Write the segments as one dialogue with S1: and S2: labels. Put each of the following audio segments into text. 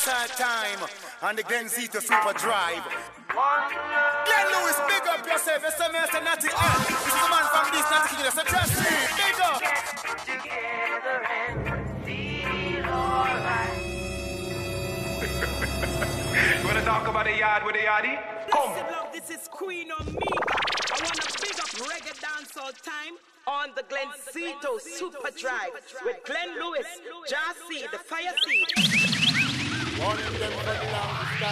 S1: dancehall time on the Glenzito Superdrive. Glenn Lewis, big up yourself. It's a man, it's a natty art. This is a man from this natty kingdom. So trust me, big up. Together and feel alright.
S2: you wanna talk about the yard with the yardie? Come.
S3: Listen, love, this is Queen Omega. I wanna big up reggae dancehall time on the Glen Zito Super Drive with Glenn Lewis, JahSeed, the Fire Seed.
S1: Of them for the longest.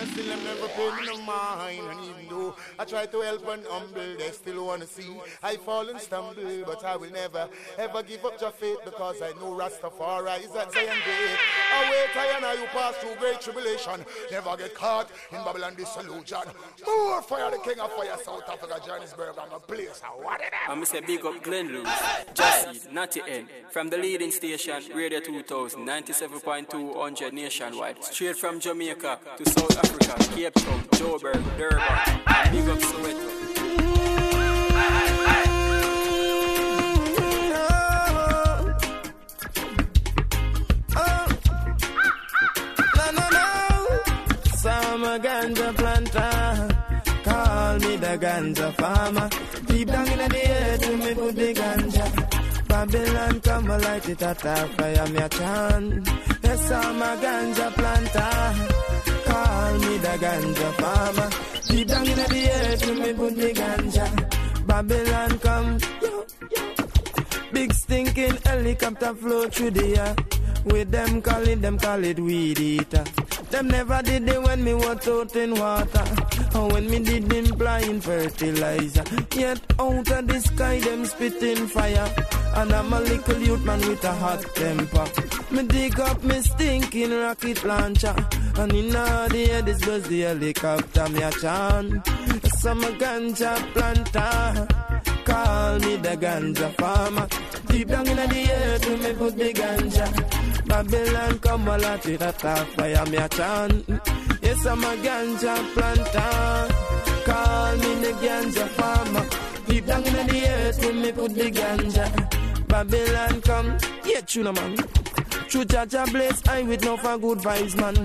S1: And still I'm never paying no mind. And even though I try to help and humble, they still wanna see I fall and stumble. But I will never, ever give up your faith because I know Rastafari is at Zion gate. I wait, I and I you pass through great tribulation. Never get caught in Babylon disillusion. More fire, the king of fire, South Africa, Johannesburg, I'm a place. What it
S4: I'm say big up Glenn Lewis, Jesse, Natty N, from the leading station, Radio 2000, 97.2, 100 nationwide, straight from Jamaica to South Africa, Cape Town, Joburg, Durban, big up Soweto.
S5: Summer ganja planter, call me the ganja farmer. Deep down in the earth, me put the ganja. Babylon come and light it at a fire, me a chant. Yes, I'm a ganja planter call me the ganja farmer. Deep down in the earth, me put the ganja. Babylon come. Big stinking helicopter flow through the air. With them call it, them call it weed eater. Them never did it when me was out in water. Or when me did in blind fertilizer. Yet out of the sky, them spitting fire. And I'm a little youth man with a hot temper. Me dig up me stinking rocket launcher. And in all the air, this was the helicopter, me a chant. Some ganja planter. Call me the ganja farmer. Deep down in the earth, me put the ganja. Babylon come a lot with a fire, me a chant. Yes, I'm a ganja planter. Call me the ganja farmer. Deep down in the earth, when me put the ganja. Babylon come, yeah, tuna man. True Jaja bless I with no for good vibes, man.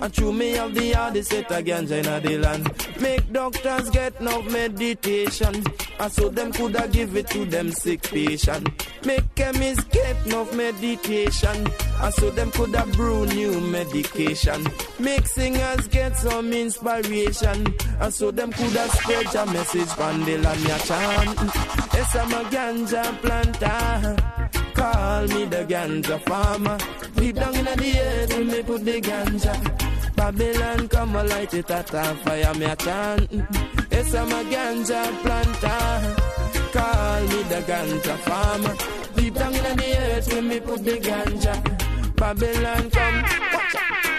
S5: And true me have the hardest set again, China the land. Make doctors get no meditation. And so them coulda give it to them sick patient. Make chemists get no meditation. And so them coulda brew new medication. Make singers get some inspiration. And so them coulda spread your message from the land ya chant. Yes, I'm a ganja planter. Call me the ganja farmer. Deep down in the earth, we me put the ganja. Babylon come a light it at a fire, me a chant. Yes, a ganja planter. Call me the ganja farmer. Deep down in the earth, when me put the ganja. Babylon come. Watch out.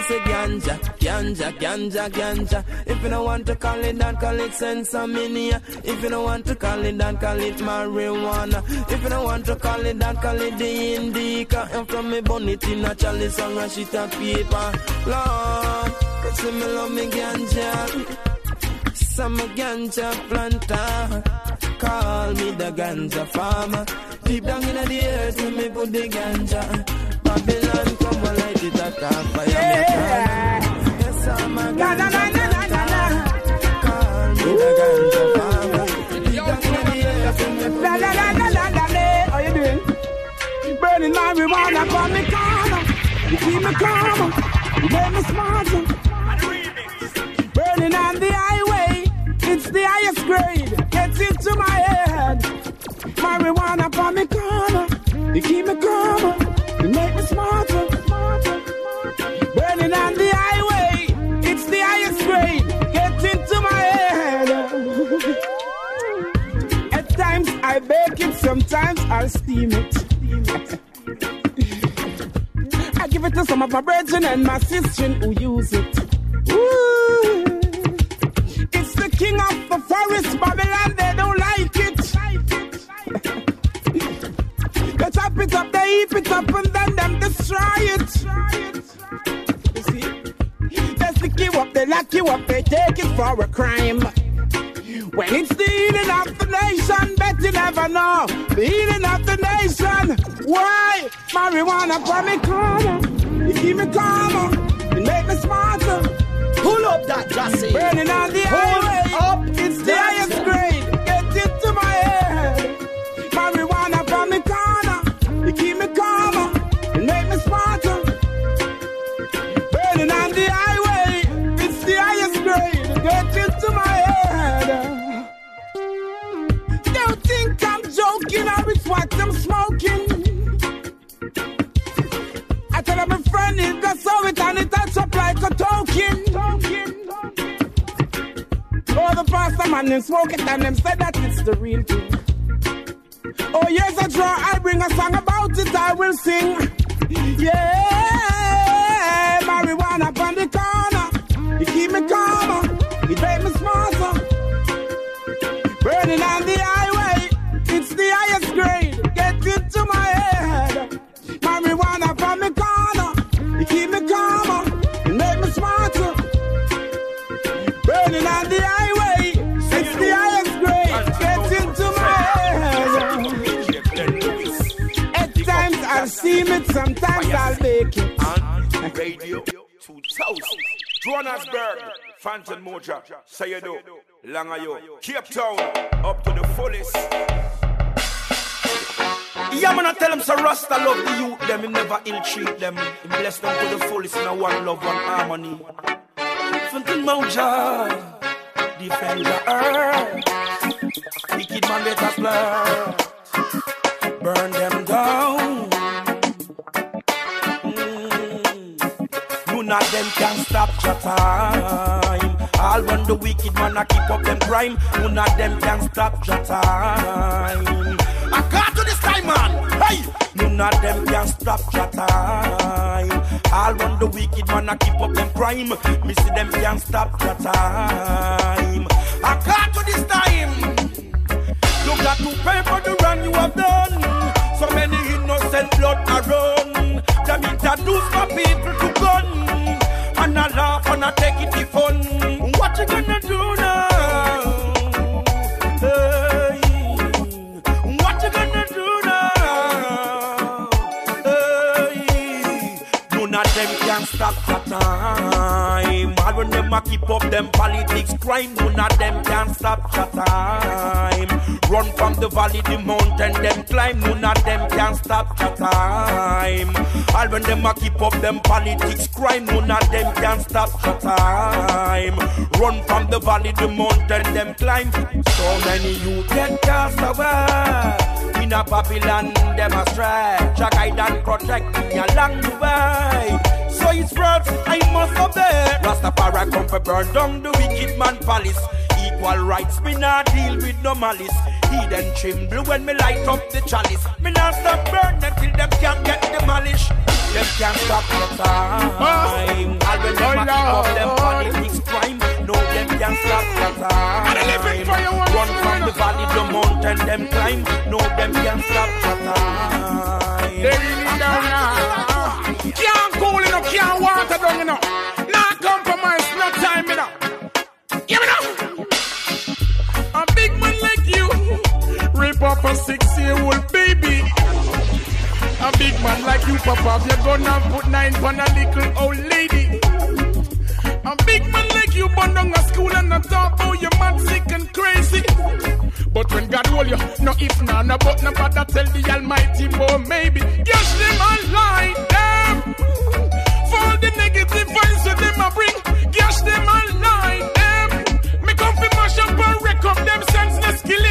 S5: Mean say ganja, ganja, ganja, ganja. If you don't want to call it that, call it sinsemilla. If you don't want to call it that, call it marijuana. If you don't want to call it that, call it the indica. And from me bonnet in a chalice and a sheet of paper. Lord, say me love me ganja. Some ganja planter. Call me the ganja farmer. Deep down in the earth, me put the ganja. Babylon come and light it at a fire. Yeah. Yes, I'm a. Call me ganja me
S6: la. How you doing? Burning marijuana from me corner. You keep me calm. Make me smarter. Burning on the highway. It's the highest grade. Gets into my head. Marijuana from me corner. You keep me calm. I'll steam it. I give it to some of my brethren and my sisters who use it. Ooh. It's the king of the forest, Babylon, they don't like it. They chop it up, they heap it up, and then them destroy it. You see? They stick you up, they lock you up, they take it for a crime. When it's the healing of the nation, bet you never know. The healing of the nation. Why? Marijuana for me corner. You keep me calm.
S7: smarter.
S8: Pull up that JahSeed.
S7: Burning on the
S8: Pull
S7: highway.
S8: up
S7: It's the highest grade. What I'm smoking. I tell my friend it, that's how it and it touch up like a token. Oh, the pastor man them smoke it and them said that it's the real thing. Oh, yes, I draw, I bring a song about it, I will sing. Yeah, Into my head. Marijuana from the corner, you keep me calmer, you make me smarter. Burning on the highway, it's the highest grade. Get into my head. At times I'll see it, sometimes I'll make it.
S6: On Radio 2000. Johannesburg, Phantom Moja, Sayado, Langayo, Cape Town, up to the fullest.
S8: Yeah, man, I tell them, so Rasta love the youth, them, he never ill treat them. He bless them to the fullest in a one love, one harmony. Phantom Moja, defend the earth. Wicked man, let us blur. Burn them down. Mm. None of them can stop your time. All when the wicked man a keep up them crime, none of them can stop your time. I got to this time, man. Hey, none of them can stop your time. All when the wicked man I keep up them crime, me see them can stop your time. I got to this time. You got to pay for the wrong you have done. So many innocent blood are run. Them introduce my people to gun. And I laugh and I take it the fun. Time. All when them a keep up them politics crime, none of them can stop the time. Run from the valley, the mountain, them climb, none of them can stop the time. All when them a keep up them politics crime, none of them can stop the time. Run from the valley, the mountain, them climb. So many you get cast away. In a Babylon, them a stray. Jack I done protect me along the way. So it's words I must obey. Rastafari come for burn down the wicked man palace. Equal rights, me not deal with no malice. Heathen tremble when me light up the chalice. Me not stop burning till them can't get demolished. Them can't stop the time. Ah. When them oh, a keep up them politics crime. No, them can't stop the time.
S7: And I live in for you
S8: Run from the valley, the mountain, them climb. No, them can't stop the time.
S7: They really. Can't cool enough, can't water down, you know. Not compromise, no time, you know. Give me now. A big man like you, rip up a six-year-old baby. A big man like you, Papa, you're gonna put nine on a little old lady. A big man like you, burn down a school and not talk about oh, you mad, sick and crazy. But when God hold you, no if, no, no, but no, I tell the Almighty, more maybe. Yes, them online, them. For the negative vibes that them a bring, yes, them online, them. Me come fi mash up and wreck up them senseless killing,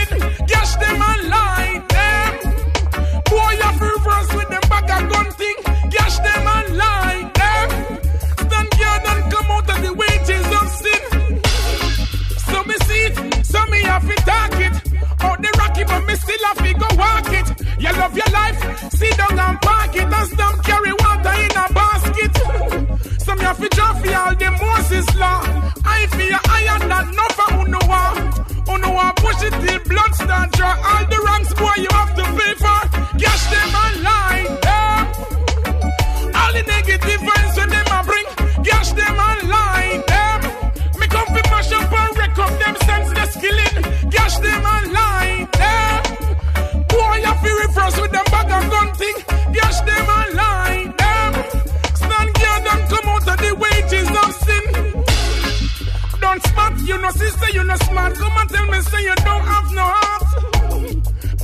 S7: no smart, come and tell me say you don't have no heart.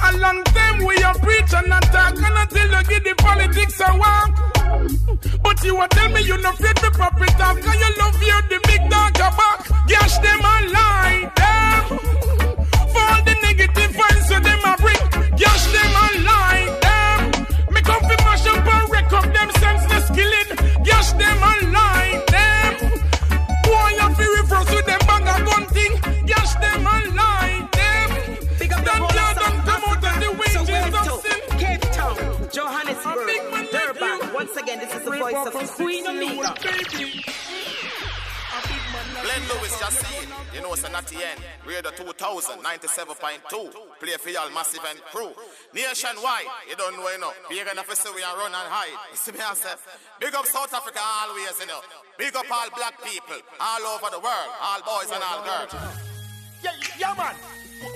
S7: A long time we are preach and attack, and until you give the politics a walk. But you will tell me you no afraid to pop it off, cause you love you the big dog your back. Gash them and lie them. For all the negative vibes so them a bring, gash them and lie them. Me come fi mash up and wreck up them senseless killing, gash them and
S3: again, this is the
S7: Rip
S3: voice
S7: off
S3: of
S7: a
S3: Queen
S7: 60-year-old
S3: Omega.
S9: Glenn Lewis just see it. You know, it's an at the end. Radio 2000, 97.2. Play for y'all massive and crew. Nationwide, you don't know, you know. Big enough to say we are run and hide. You see me, I say, big up South Africa always, you know. Big up all black people all over the world, all boys and all girls.
S8: Yeah, yeah, man.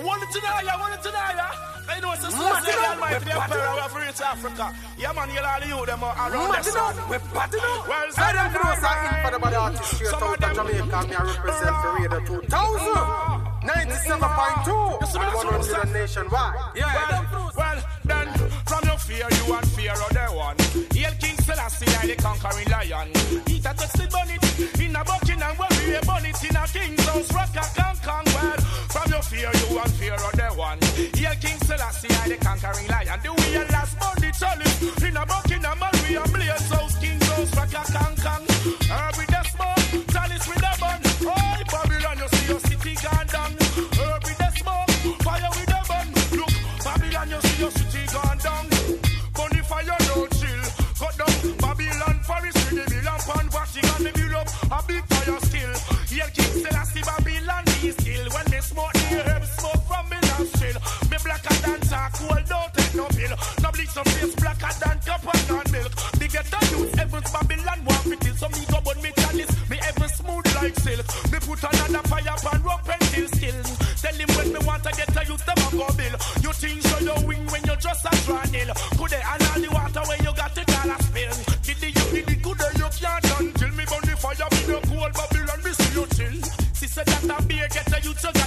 S8: One to know ya, one to know ya. I know it's a
S7: Mad
S8: Sunday,
S7: enough.
S8: Almighty, the
S7: We're
S8: Emperor
S7: partying
S8: of East Africa. Yeah, man, you'll all you them around
S7: Mad
S8: the
S7: enough.
S8: sun.
S7: We're partying up.
S8: Well,
S10: I don't know what's in for the body artist straight
S8: Some of
S10: out of
S8: them-
S10: Jamaica. Me I represent for Radio 2000. 97.2 and 100 nationwide.
S8: Well, well, then, from your fear, you and fear of the one. Hail King Selassie, I the conquering lion. Eat a the bonnet, in a Buckingham, where we a bonnet, in a king's house, rock a can can well. From your fear, you and fear of the one. Hail King Selassie, I the conquering lion. The way last Monday, Charlie, a nil. Could they and all the water when you got the dollar spill. Did the you did the good day you can't done. Till me burn the fire, me no cool Babylon, me see you chill. Sister that a beer, get a you got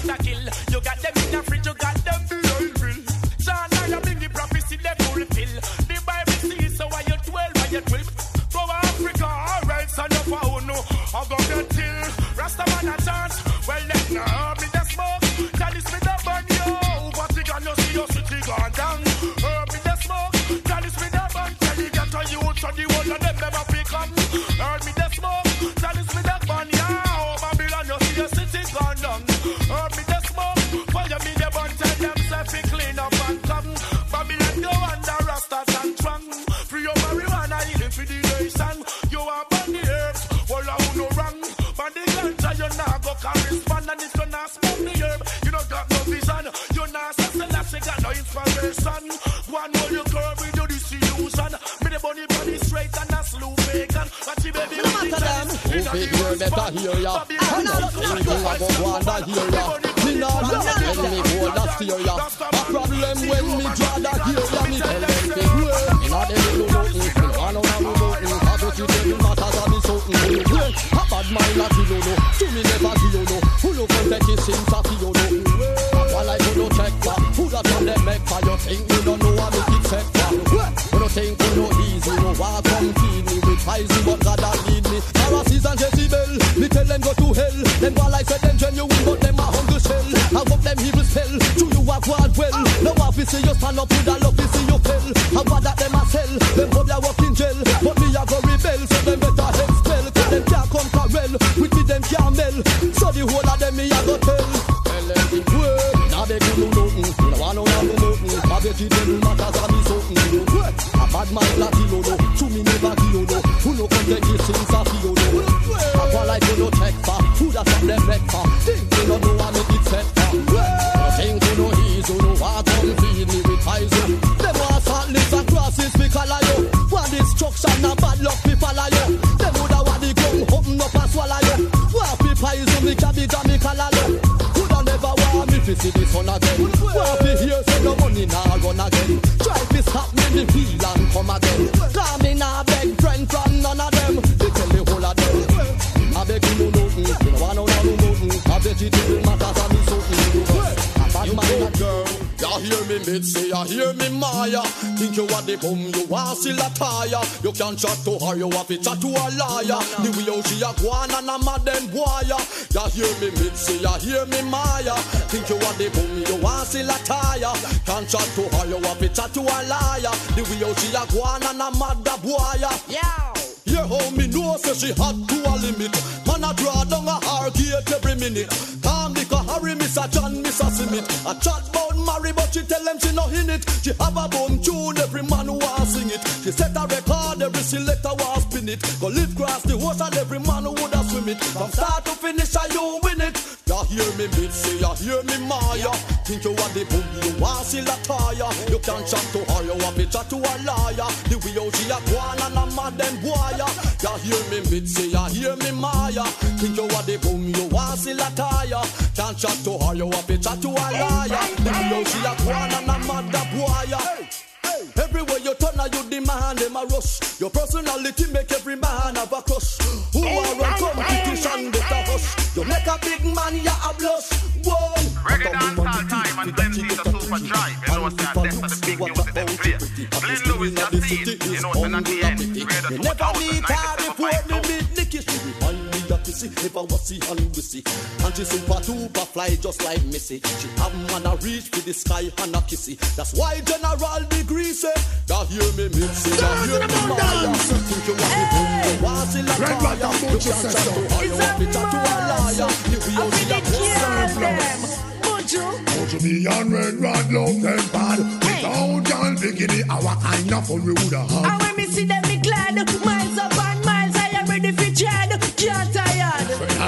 S8: nah go correspond, and if you not smoke the herb, you don't got no vision. You not success, you got no inspiration. One more you curve with your disillusion. Me the bunny body straight and a slow bacon. But she baby, no matter them.
S11: Who fit you better hear ya? I'm not thinking about wonder hear ya. Me nah run when me hold a steer ya. A problem when me draw the gear ya. Me tell them to wait. Inna them do nothing. Me run out and do nothing. Cause you tell me matters a me something. Wait, a bad mind like you know. To me never see you know. Who look on the kissing sa see you know. While I do no check back. Who that from them make for you think you don't know what make it set back. You don't think you know easy. No walk come feed me with rising but God that lead me. Pharisees and Jezebel, me tell them go to hell. Them go like say them genuine, but them a hungry shell. I hope them evil spell. Do you have God well? No to see you stand up with a love to see you fell. I that them a sell. Them probably a walk in jail, So the whole of them me a go tell. Tell them the way. Now they do nothing. No one know no nothing. I bet you them matters a me something. A bad man like you know. To me never give you know. Who no come take things see the sun again. Me hear say no money nah run again. Try to stop me the feel and come again. Mid say you hear me Maya. Think you are the bum, you want still a tire. You can chat to her, you have to chat to a liar. The way how she a go on and a mad them boy. You hear me mid say you hear me Maya. Think you are the bum, you want still a tire. Can chat to her, you have to chat to a liar. The way how she a go on and a mad boy.
S3: Yeah.
S11: Yeah, how me know say she hot to a limit. Man a draw down a her gate every minute. Calm the Harry, a John, Miss a Smith. A chat bout marry, but she tell them she no in it. She have a bum tune, every man who want sing it. She set a record, every selector want spin it. Go live cross the ocean, every man who woulda swim it. From start to finish, I you win it. Ya hear me say, ya hear me Maya. Think you want the boom, you want see la tire. You can't chat to her, you want me chat to a liar. The way how she a go on and a mad them boy. Ya hear me say, ya hear me Maya. Think you want the boom, you want see la tire. Can't chat to her, you have to chat to a liar. Them know she a one and a mother boy. Hey, hey. Everywhere you turn, now you demand them a rush. Your personality make every man have a crush. Who are on competition get a hush? You make a big man, you a blush. Whoa.
S9: Reggae dancehall time and then she's a super drive. You know what's that? That's the big music they play. Glenn Lewis, that's it. You know what's that? At the end, we're the
S11: 2000, 95 me of Kissy, never was see and we see. And she super duper fly just like Missy. She have man a reach for the sky and a kissy. That's why General Degree say, "Ya hear me mixy, ya hear me Maya." Think you want me boom, you want la
S12: Red
S11: fire.
S12: And
S11: You
S12: Butcher
S11: can't
S12: says
S11: chat
S12: so.
S11: to her, you want me chat to a liar. The way how she a go
S12: Go to me and red rod love them bad. Without y'all bikini, our kind of fun we woulda had.
S13: And when me see them, me glad. Miles up and miles, I am ready for tread. Can't tired.
S12: But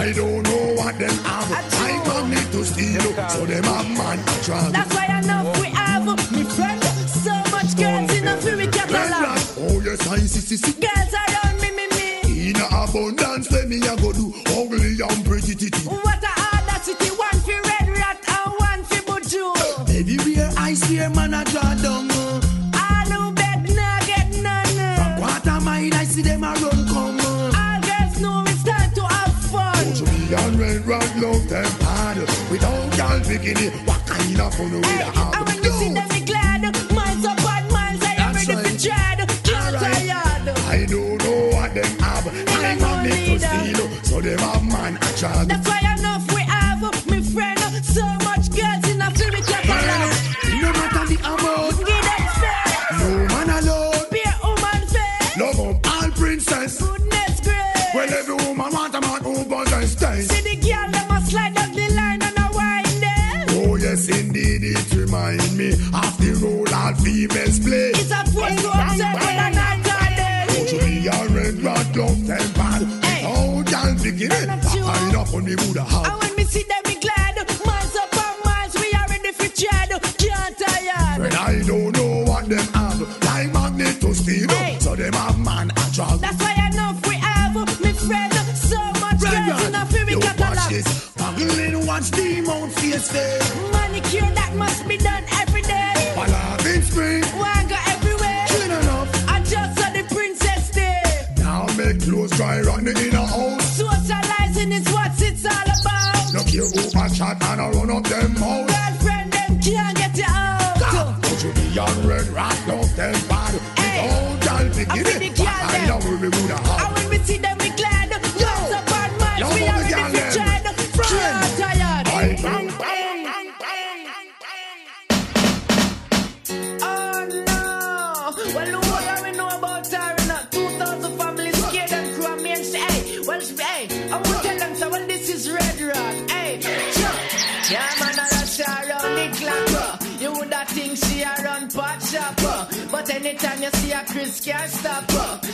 S12: I don't know what them have. I come need to steal, so them have man attract.
S13: That's why enough we have. Me friend, so much girls in a fury catalog.
S12: oh yes, I see, see, see.
S13: Girls around
S12: bikini, what kind of fun we woulda have?
S13: And when me see them, me glad. Miles up and miles, I am ready
S12: right.
S13: for tread. Tired.
S12: I don't know what them have. I want me to steal, so them have man a child. On the Buddha
S13: And when me see them, me glad. Miles up and miles, we are ready for tread. Can't tired.
S12: When I don't know what them have, like magnet to steal.
S13: Hey.
S12: So them have man a drag.
S13: That's why enough we have, me friend. So much in a fury
S12: You watch this. Muggling, watch the mount face face.
S13: Manicure that must be done every day.
S12: Ballad in spring.
S13: Go everywhere.
S12: Clean enough.
S13: I just saw the princess there.
S12: Now make clothes dry run in a house. Chat and a run up them
S13: anytime you see a Chris can't stop, uh.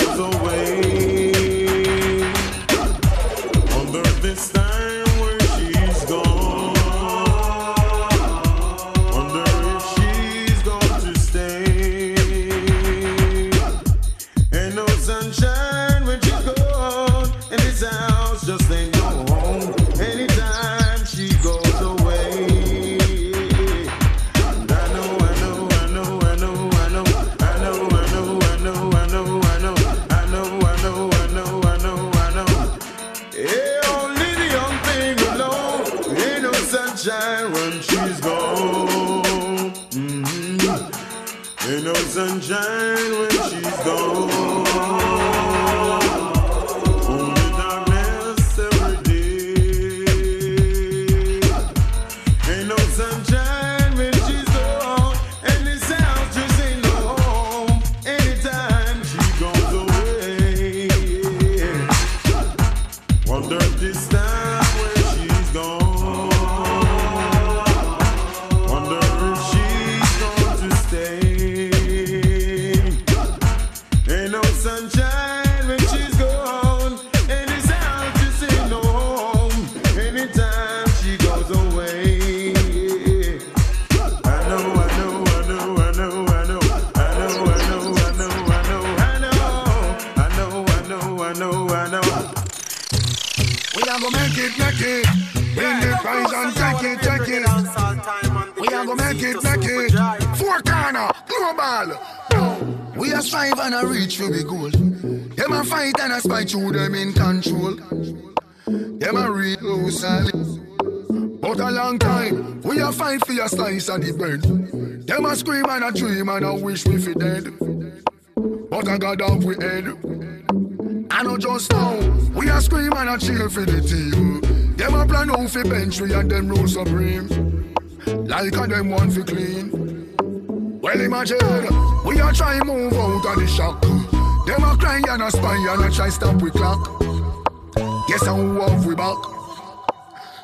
S12: through them in control. Them a real loose But a long time, we a fight for your slice of the bread. Them a scream and a dream and a wish we fi dead. But I got off we head. I know just now, we a scream and a cheer for the team. Them a plan out fi bench we and them rule supreme. Like a them want fi clean. Well imagine, we a try move out of the shock. Them a cry and a spy and a try stop we clock. Guess how have we back?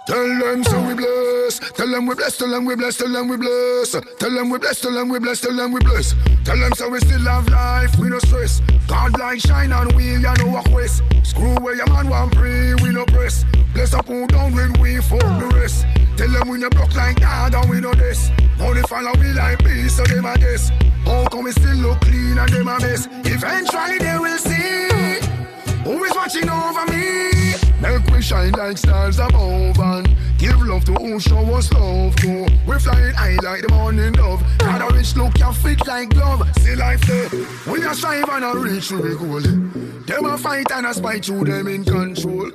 S12: Tell them so we bless. Tell them we bless. Tell them we bless. Tell them we bless. Tell them we bless. Tell them we bless. Tell them we bless. Tell them so we still have life. We no stress. God light shine on we ya no walk west. Screw where your man want pray. We no press. Bless up who down when we fuck the rest. Tell them we no broke like God and we know this. Only follow we like peace so them a guess. How come we still look clean and them a mess? Eventually they will see. Who is watching over me? Make we shine like stars above and give love to who show us love to. We flying high like the morning dove. Got a rich look, you fit like glove. See life there. We a strive and a reach to the goal. Them a fight and a spite through them in control.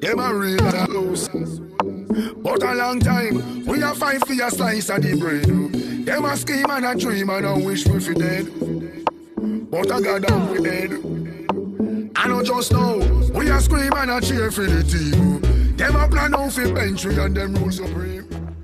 S12: Them a real and a lose. But a long time, we a fight for a slice of the bread. Them a scheme and a dream and a wish we fi dead. But I got down we dead. I know just now, we a scream and a cheer for the team. Them a plan out for bench we and them rules supreme.